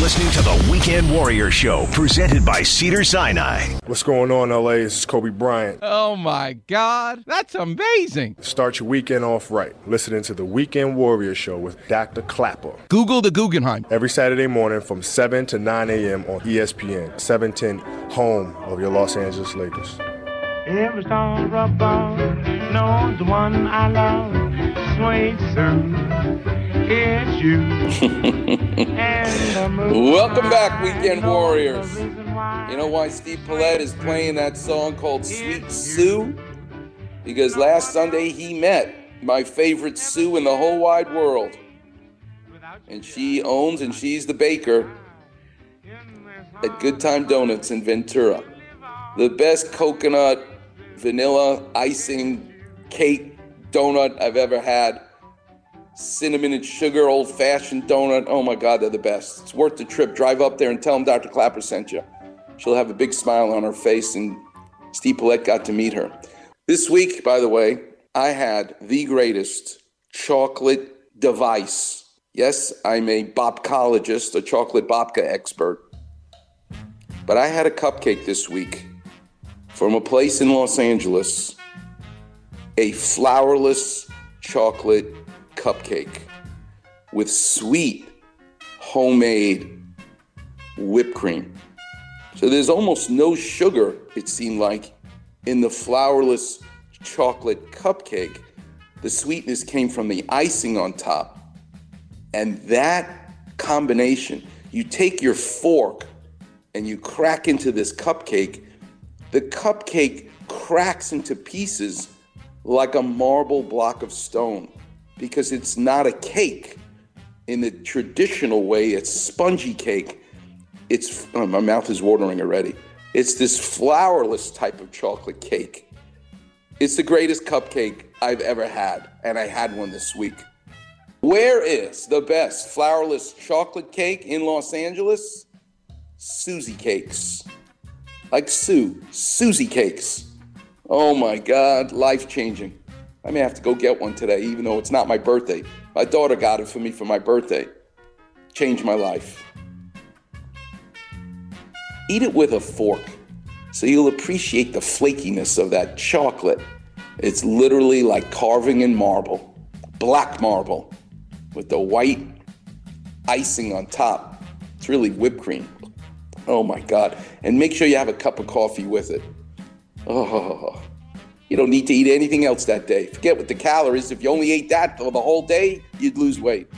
listening to the Weekend Warrior Show, presented by Cedars-Sinai. What's going on, LA? This is Kobe Bryant. Oh my God, that's amazing. Start your weekend off right. Listening to the Weekend Warrior Show with Dr. Klapper. Google the Guggenheim. Every Saturday morning from 7 to 9 a.m. on ESPN, 710, home of your Los Angeles Lakers. Every star above knows the one I love. Sweet soon, it's you. Welcome back, Weekend Warriors. You know why Steve Paulette is playing that song called Sweet Sue? Because last Sunday he met my favorite Sue in the whole wide world. And she owns and she's the baker at Good Time Donuts in Ventura. The best coconut, vanilla, icing, cake donut I've ever had. Cinnamon and sugar, old fashioned donut. Oh my God, they're the best. It's worth the trip. Drive up there and tell them Dr. Klapper sent you. She'll have a big smile on her face, and Steve Paulette got to meet her. This week, by the way, I had the greatest chocolate device. Yes, I'm a bopcologist, a chocolate babka expert. But I had a cupcake this week from a place in Los Angeles, a flourless chocolate cupcake with sweet homemade whipped cream. So there's almost no sugar, it seemed like, in the flourless chocolate cupcake. The sweetness came from the icing on top. And that combination, you take your fork and you crack into this cupcake, the cupcake cracks into pieces like a marble block of stone because it's not a cake in the traditional way, it's spongy cake. It's oh, my mouth is watering already. It's this flourless type of chocolate cake. It's the greatest cupcake I've ever had, and I had one this week. Where is the best flourless chocolate cake in Los Angeles? Susie Cakes. Like Sue, Susie Cakes. Oh my God, life changing. I may have to go get one today, even though it's not my birthday. My daughter got it for me for my birthday. Changed my life. Eat it with a fork so you'll appreciate the flakiness of that chocolate. It's literally like carving in marble, black marble, with the white icing on top. It's really whipped cream. Oh my God. And make sure you have a cup of coffee with it. Oh, you don't need to eat anything else that day. Forget what the calories. If you only ate that for the whole day, you'd lose weight.